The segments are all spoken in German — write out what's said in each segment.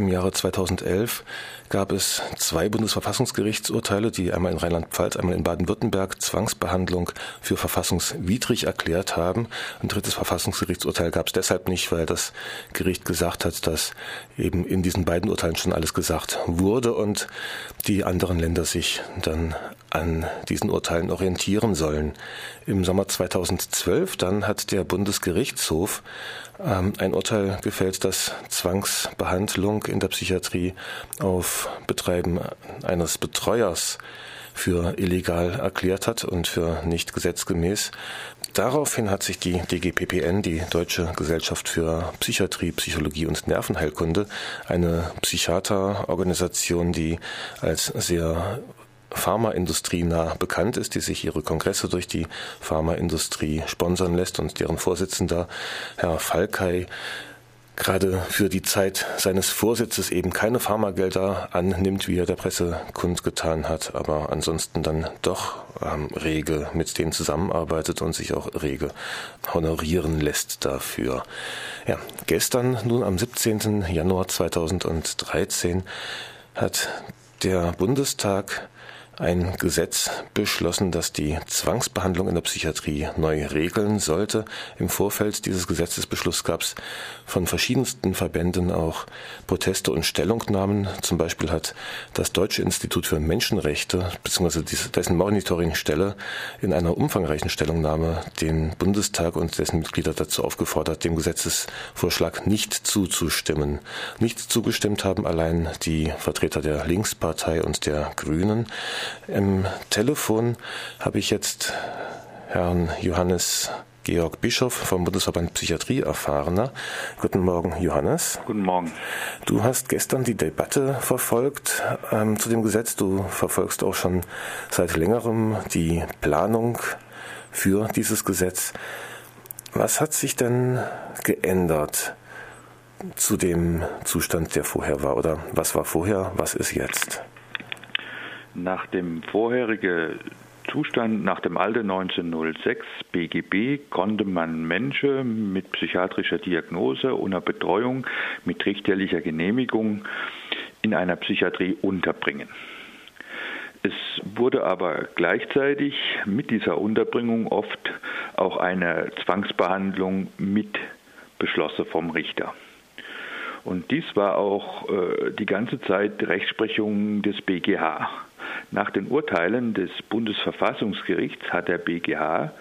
Im Jahre 2011 gab es zwei Bundesverfassungsgerichtsurteile, die einmal in Rheinland-Pfalz, einmal in Baden-Württemberg Zwangsbehandlung für verfassungswidrig erklärt haben. Ein drittes Verfassungsgerichtsurteil gab es deshalb nicht, weil das Gericht gesagt hat, dass eben in diesen beiden Urteilen schon alles gesagt wurde und die anderen Länder sich dann an diesen Urteilen orientieren sollen. Im Sommer 2012 dann hat der Bundesgerichtshof ähm, ein Urteil gefällt, dass Zwangsbehandlung in der Psychiatrie auf Betreiben eines Betreuers für illegal erklärt hat und für nicht gesetzgemäß. Daraufhin hat sich die DGPPN, die Deutsche Gesellschaft für Psychiatrie, Psychologie und Nervenheilkunde, eine Psychiaterorganisation, die als sehr Pharmaindustrie nah bekannt ist, die sich ihre Kongresse durch die Pharmaindustrie sponsern lässt und deren Vorsitzender Herr Falkei gerade für die Zeit seines Vorsitzes eben keine Pharmagelder annimmt, wie er der Presse kundgetan hat, aber ansonsten dann doch ähm, rege mit denen zusammenarbeitet und sich auch rege honorieren lässt dafür. Ja, gestern, nun am 17. Januar 2013, hat der Bundestag ein Gesetz beschlossen, das die Zwangsbehandlung in der Psychiatrie neu regeln sollte. Im Vorfeld dieses Gesetzesbeschlusses gab es von verschiedensten Verbänden auch Proteste und Stellungnahmen. Zum Beispiel hat das Deutsche Institut für Menschenrechte bzw. dessen Monitoringstelle in einer umfangreichen Stellungnahme den Bundestag und dessen Mitglieder dazu aufgefordert, dem Gesetzesvorschlag nicht zuzustimmen. Nicht zugestimmt haben allein die Vertreter der Linkspartei und der Grünen. Im Telefon habe ich jetzt Herrn Johannes Georg Bischof vom Bundesverband Psychiatrie erfahrener. Guten Morgen, Johannes. Guten Morgen. Du hast gestern die Debatte verfolgt ähm, zu dem Gesetz. Du verfolgst auch schon seit längerem die Planung für dieses Gesetz. Was hat sich denn geändert zu dem Zustand, der vorher war? Oder was war vorher, was ist jetzt? Nach dem vorherigen Zustand, nach dem Alter 1906 BGB, konnte man Menschen mit psychiatrischer Diagnose oder Betreuung mit richterlicher Genehmigung in einer Psychiatrie unterbringen. Es wurde aber gleichzeitig mit dieser Unterbringung oft auch eine Zwangsbehandlung mit beschlossen vom Richter. Und dies war auch äh, die ganze Zeit Rechtsprechung des BGH. Nach den Urteilen des Bundesverfassungsgerichts hat der BGH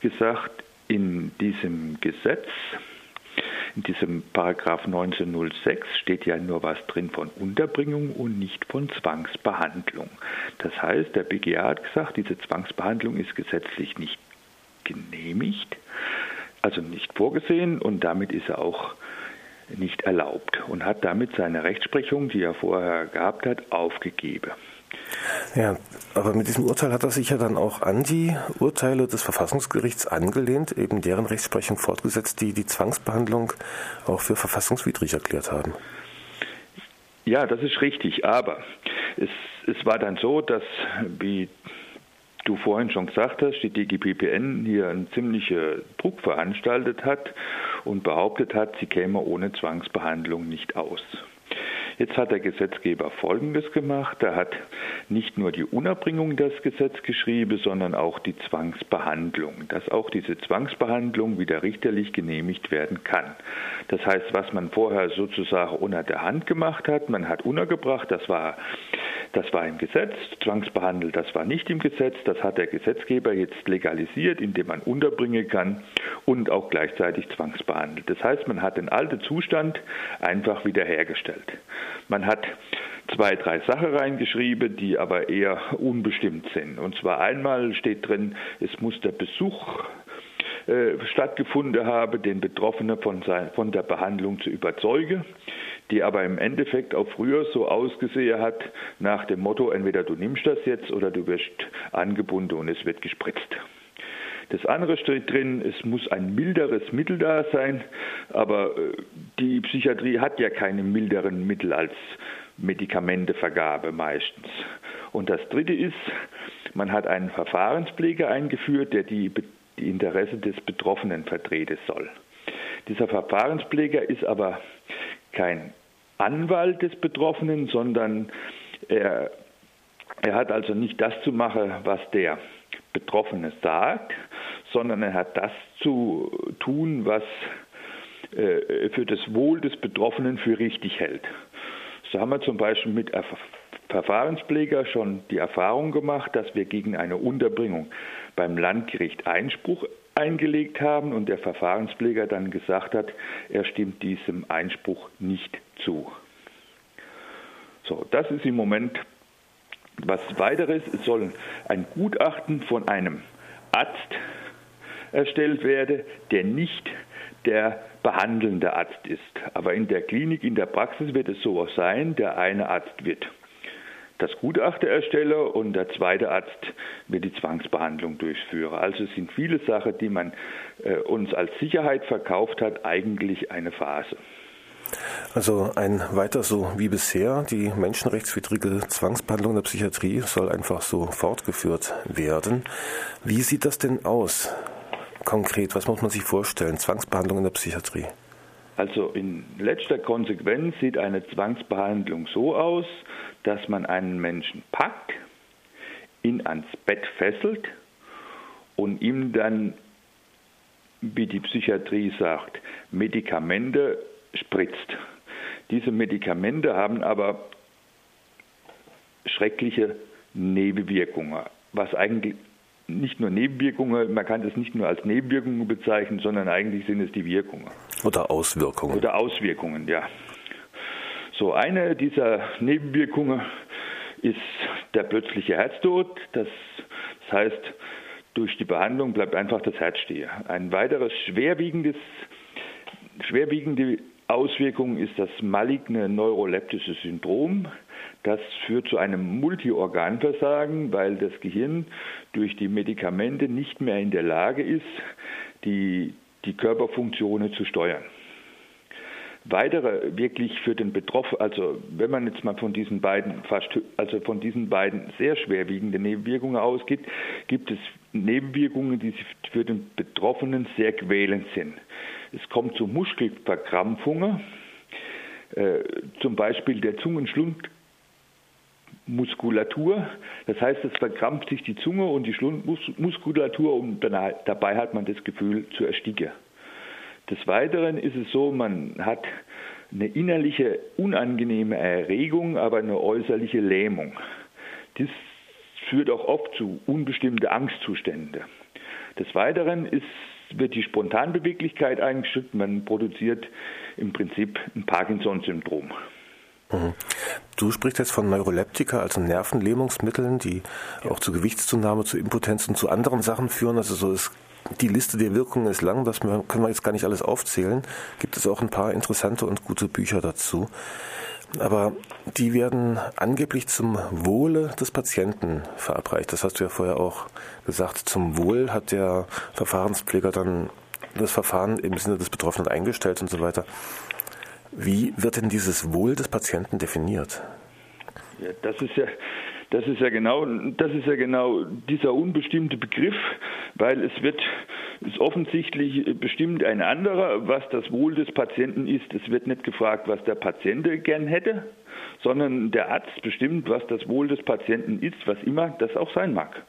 gesagt, in diesem Gesetz, in diesem Paragraph 1906 steht ja nur was drin von Unterbringung und nicht von Zwangsbehandlung. Das heißt, der BGH hat gesagt, diese Zwangsbehandlung ist gesetzlich nicht genehmigt, also nicht vorgesehen und damit ist er auch nicht erlaubt und hat damit seine Rechtsprechung, die er vorher gehabt hat, aufgegeben. Ja, aber mit diesem Urteil hat er sich ja dann auch an die Urteile des Verfassungsgerichts angelehnt, eben deren Rechtsprechung fortgesetzt, die die Zwangsbehandlung auch für verfassungswidrig erklärt haben. Ja, das ist richtig, aber es, es war dann so, dass, wie du vorhin schon gesagt hast, die DGPPN hier einen ziemlichen Druck veranstaltet hat und behauptet hat, sie käme ohne Zwangsbehandlung nicht aus. Jetzt hat der Gesetzgeber Folgendes gemacht. Er hat nicht nur die Unerbringung das Gesetz geschrieben, sondern auch die Zwangsbehandlung, dass auch diese Zwangsbehandlung wieder richterlich genehmigt werden kann. Das heißt, was man vorher sozusagen unter der Hand gemacht hat, man hat untergebracht, das war das war im Gesetz, zwangsbehandelt, das war nicht im Gesetz. Das hat der Gesetzgeber jetzt legalisiert, indem man unterbringen kann und auch gleichzeitig zwangsbehandelt. Das heißt, man hat den alten Zustand einfach wiederhergestellt. Man hat zwei, drei Sachen reingeschrieben, die aber eher unbestimmt sind. Und zwar einmal steht drin, es muss der Besuch äh, stattgefunden haben, den Betroffenen von, von der Behandlung zu überzeugen die aber im Endeffekt auch früher so ausgesehen hat, nach dem Motto, entweder du nimmst das jetzt oder du wirst angebunden und es wird gespritzt. Das andere steht drin, es muss ein milderes Mittel da sein, aber äh, die Psychiatrie hat ja keine milderen Mittel als Medikamentevergabe meistens. Und das dritte ist, man hat einen Verfahrenspfleger eingeführt, der die, die Interessen des Betroffenen vertreten soll. Dieser Verfahrenspfleger ist aber kein Anwalt des Betroffenen, sondern er, er hat also nicht das zu machen, was der Betroffene sagt, sondern er hat das zu tun, was äh, für das Wohl des Betroffenen für richtig hält. So haben wir zum Beispiel mit Verfahrenspfleger schon die Erfahrung gemacht, dass wir gegen eine Unterbringung beim Landgericht Einspruch eingelegt haben und der Verfahrenspfleger dann gesagt hat, er stimmt diesem Einspruch nicht zu. So, das ist im Moment was weiteres. Es soll ein Gutachten von einem Arzt erstellt werden, der nicht der behandelnde Arzt ist. Aber in der Klinik, in der Praxis wird es so sein, der eine Arzt wird das Gutachten erstellen und der zweite Arzt wird die Zwangsbehandlung durchführen. Also sind viele Sachen, die man äh, uns als Sicherheit verkauft hat, eigentlich eine Phase. Also ein weiter so wie bisher, die menschenrechtswidrige Zwangsbehandlung in der Psychiatrie soll einfach so fortgeführt werden. Wie sieht das denn aus? Konkret, was muss man sich vorstellen? Zwangsbehandlung in der Psychiatrie. Also in letzter Konsequenz sieht eine Zwangsbehandlung so aus, dass man einen Menschen packt, ihn ans Bett fesselt und ihm dann, wie die Psychiatrie sagt, Medikamente spritzt. Diese Medikamente haben aber schreckliche Nebenwirkungen, was eigentlich nicht nur Nebenwirkungen, man kann das nicht nur als Nebenwirkungen bezeichnen, sondern eigentlich sind es die Wirkungen. Oder Auswirkungen. Oder Auswirkungen, ja. So, eine dieser Nebenwirkungen ist der plötzliche Herztod. Das, das heißt, durch die Behandlung bleibt einfach das Herz stehen. Ein weiteres schwerwiegendes, schwerwiegende Auswirkung ist das maligne neuroleptische Syndrom. Das führt zu einem Multiorganversagen, weil das Gehirn durch die Medikamente nicht mehr in der Lage ist, die, die Körperfunktionen zu steuern. Weitere wirklich für den Betroffenen, also wenn man jetzt mal von diesen beiden fast, also von diesen beiden sehr schwerwiegenden Nebenwirkungen ausgeht, gibt es Nebenwirkungen, die für den Betroffenen sehr quälend sind. Es kommt zu Muskelverkrampfungen, äh, zum Beispiel der Zungenschlund Muskulatur. Das heißt, es verkrampft sich die Zunge und die Schlundmuskulatur und dabei hat man das Gefühl zu ersticken. Des Weiteren ist es so, man hat eine innerliche unangenehme Erregung, aber eine äußerliche Lähmung. Das führt auch oft zu unbestimmten Angstzuständen. Des Weiteren ist, wird die Spontanbeweglichkeit eingeschüttet, man produziert im Prinzip ein Parkinson-Syndrom. Du sprichst jetzt von Neuroleptika, also Nervenlähmungsmitteln, die auch zu Gewichtszunahme, zu Impotenz und zu anderen Sachen führen. Also so ist die Liste der Wirkungen ist lang, das können wir jetzt gar nicht alles aufzählen. Gibt es auch ein paar interessante und gute Bücher dazu. Aber die werden angeblich zum Wohle des Patienten verabreicht. Das hast du ja vorher auch gesagt. Zum Wohl hat der Verfahrenspfleger dann das Verfahren im Sinne des Betroffenen eingestellt und so weiter. Wie wird denn dieses Wohl des Patienten definiert? Ja, das ist ja das ist ja genau, das ist ja genau dieser unbestimmte Begriff, weil es wird ist offensichtlich bestimmt ein anderer, was das Wohl des Patienten ist. Es wird nicht gefragt, was der Patient gern hätte, sondern der Arzt bestimmt, was das Wohl des Patienten ist, was immer das auch sein mag.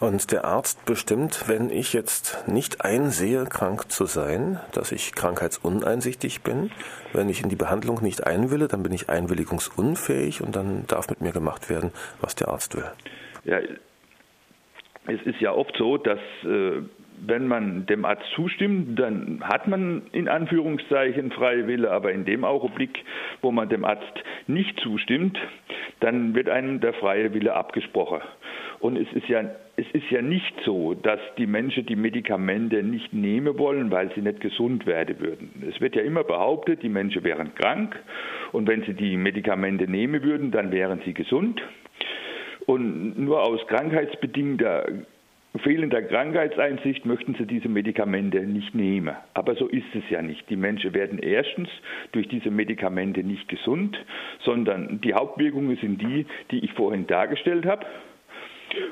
Und der Arzt bestimmt, wenn ich jetzt nicht einsehe, krank zu sein, dass ich krankheitsuneinsichtig bin. Wenn ich in die Behandlung nicht einwille, dann bin ich einwilligungsunfähig und dann darf mit mir gemacht werden, was der Arzt will. Ja, es ist ja oft so, dass äh, wenn man dem Arzt zustimmt, dann hat man in Anführungszeichen freie Wille, aber in dem Augenblick, wo man dem Arzt nicht zustimmt, dann wird einem der freie Wille abgesprochen. Und es ist ja, es ist ja nicht so, dass die Menschen die Medikamente nicht nehmen wollen, weil sie nicht gesund werden würden. Es wird ja immer behauptet, die Menschen wären krank und wenn sie die Medikamente nehmen würden, dann wären sie gesund. Und nur aus krankheitsbedingter fehlender Krankheitseinsicht möchten sie diese Medikamente nicht nehmen. Aber so ist es ja nicht. Die Menschen werden erstens durch diese Medikamente nicht gesund, sondern die Hauptwirkungen sind die, die ich vorhin dargestellt habe.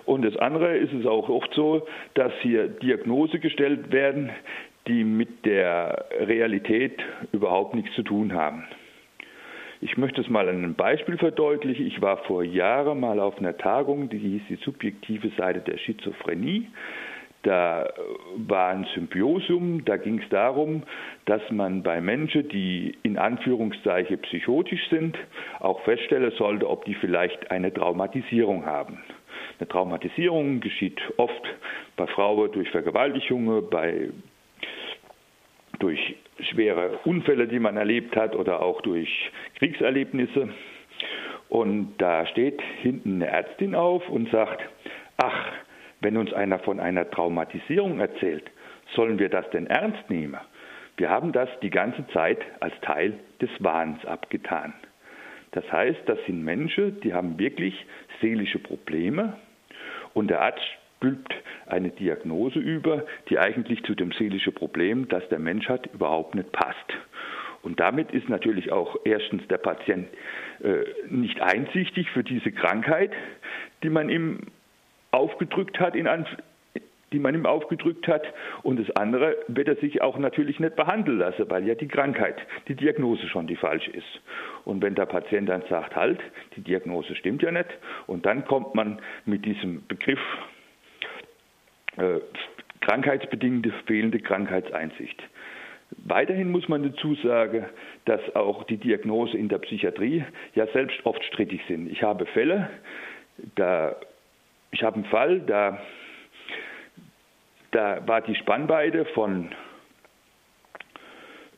Und das andere ist es auch oft so, dass hier Diagnose gestellt werden, die mit der Realität überhaupt nichts zu tun haben. Ich möchte es mal an einem Beispiel verdeutlichen. Ich war vor Jahren mal auf einer Tagung, die hieß die subjektive Seite der Schizophrenie. Da war ein Symbiosum, da ging es darum, dass man bei Menschen, die in Anführungszeichen psychotisch sind, auch feststellen sollte, ob die vielleicht eine Traumatisierung haben. Eine Traumatisierung geschieht oft bei Frauen durch Vergewaltigungen, bei, durch schwere Unfälle, die man erlebt hat oder auch durch Kriegserlebnisse. Und da steht hinten eine Ärztin auf und sagt, ach, wenn uns einer von einer Traumatisierung erzählt, sollen wir das denn ernst nehmen? Wir haben das die ganze Zeit als Teil des Wahns abgetan. Das heißt, das sind Menschen, die haben wirklich seelische Probleme und der Arzt stülpt eine Diagnose über, die eigentlich zu dem seelischen Problem, das der Mensch hat, überhaupt nicht passt. Und damit ist natürlich auch erstens der Patient äh, nicht einsichtig für diese Krankheit, die man ihm aufgedrückt hat, in die man ihm aufgedrückt hat. Und das andere wird er sich auch natürlich nicht behandeln lassen, weil ja die Krankheit, die Diagnose schon die falsche ist. Und wenn der Patient dann sagt, halt, die Diagnose stimmt ja nicht, und dann kommt man mit diesem Begriff äh, krankheitsbedingte fehlende Krankheitseinsicht. Weiterhin muss man dazu sagen, dass auch die Diagnose in der Psychiatrie ja selbst oft strittig sind. Ich habe Fälle, da ich habe einen Fall, da, da war die Spannweite von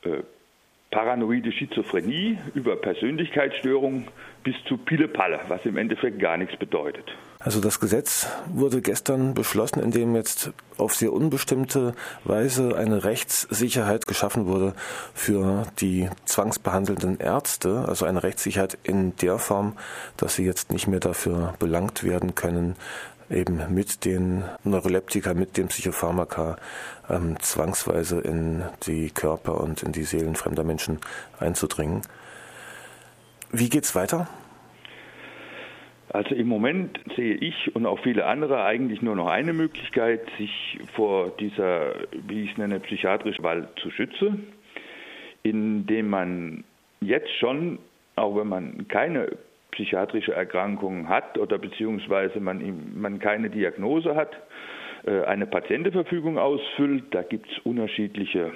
äh, paranoide Schizophrenie über Persönlichkeitsstörung bis zu Pille-Palle, was im Endeffekt gar nichts bedeutet. Also das Gesetz wurde gestern beschlossen, in dem jetzt auf sehr unbestimmte Weise eine Rechtssicherheit geschaffen wurde für die zwangsbehandelnden Ärzte, also eine Rechtssicherheit in der Form, dass sie jetzt nicht mehr dafür belangt werden können, eben mit den Neuroleptika, mit den Psychopharmaka ähm, zwangsweise in die Körper und in die Seelen fremder Menschen einzudringen. Wie geht's weiter? Also im Moment sehe ich und auch viele andere eigentlich nur noch eine Möglichkeit, sich vor dieser, wie ich es nenne, psychiatrischen Wahl zu schützen, indem man jetzt schon, auch wenn man keine psychiatrische Erkrankung hat oder beziehungsweise man, man keine Diagnose hat, äh, eine Patientenverfügung ausfüllt. Da gibt es unterschiedliche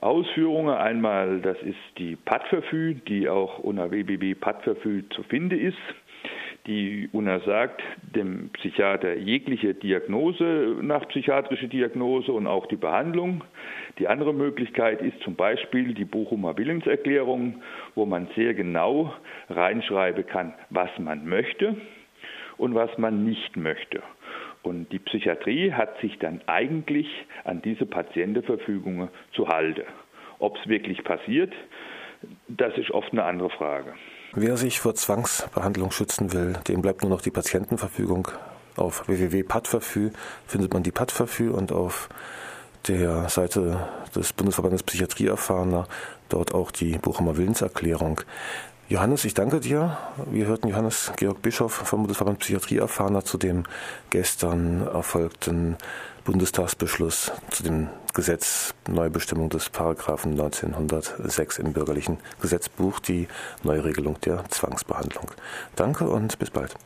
Ausführungen. Einmal, das ist die PAD-Verfü, die auch unter www.padverfü zu finden ist die untersagt dem Psychiater jegliche Diagnose nach psychiatrischer Diagnose und auch die Behandlung. Die andere Möglichkeit ist zum Beispiel die Bochumer Willenserklärung, wo man sehr genau reinschreiben kann, was man möchte und was man nicht möchte. Und die Psychiatrie hat sich dann eigentlich an diese Patientenverfügungen zu halten. Ob es wirklich passiert, das ist oft eine andere Frage. Wer sich vor Zwangsbehandlung schützen will, dem bleibt nur noch die Patientenverfügung. Auf www.padverfü findet man die Padverfü und auf der Seite des Bundesverbandes Psychiatrieerfahrener dort auch die Bochumer Willenserklärung. Johannes, ich danke dir. Wir hörten Johannes Georg Bischof vom Bundesverband Psychiatrieerfahrener zu dem gestern erfolgten Bundestagsbeschluss zu dem Gesetz Neubestimmung des Paragraphen 1906 im bürgerlichen Gesetzbuch, die Neuregelung der Zwangsbehandlung. Danke und bis bald.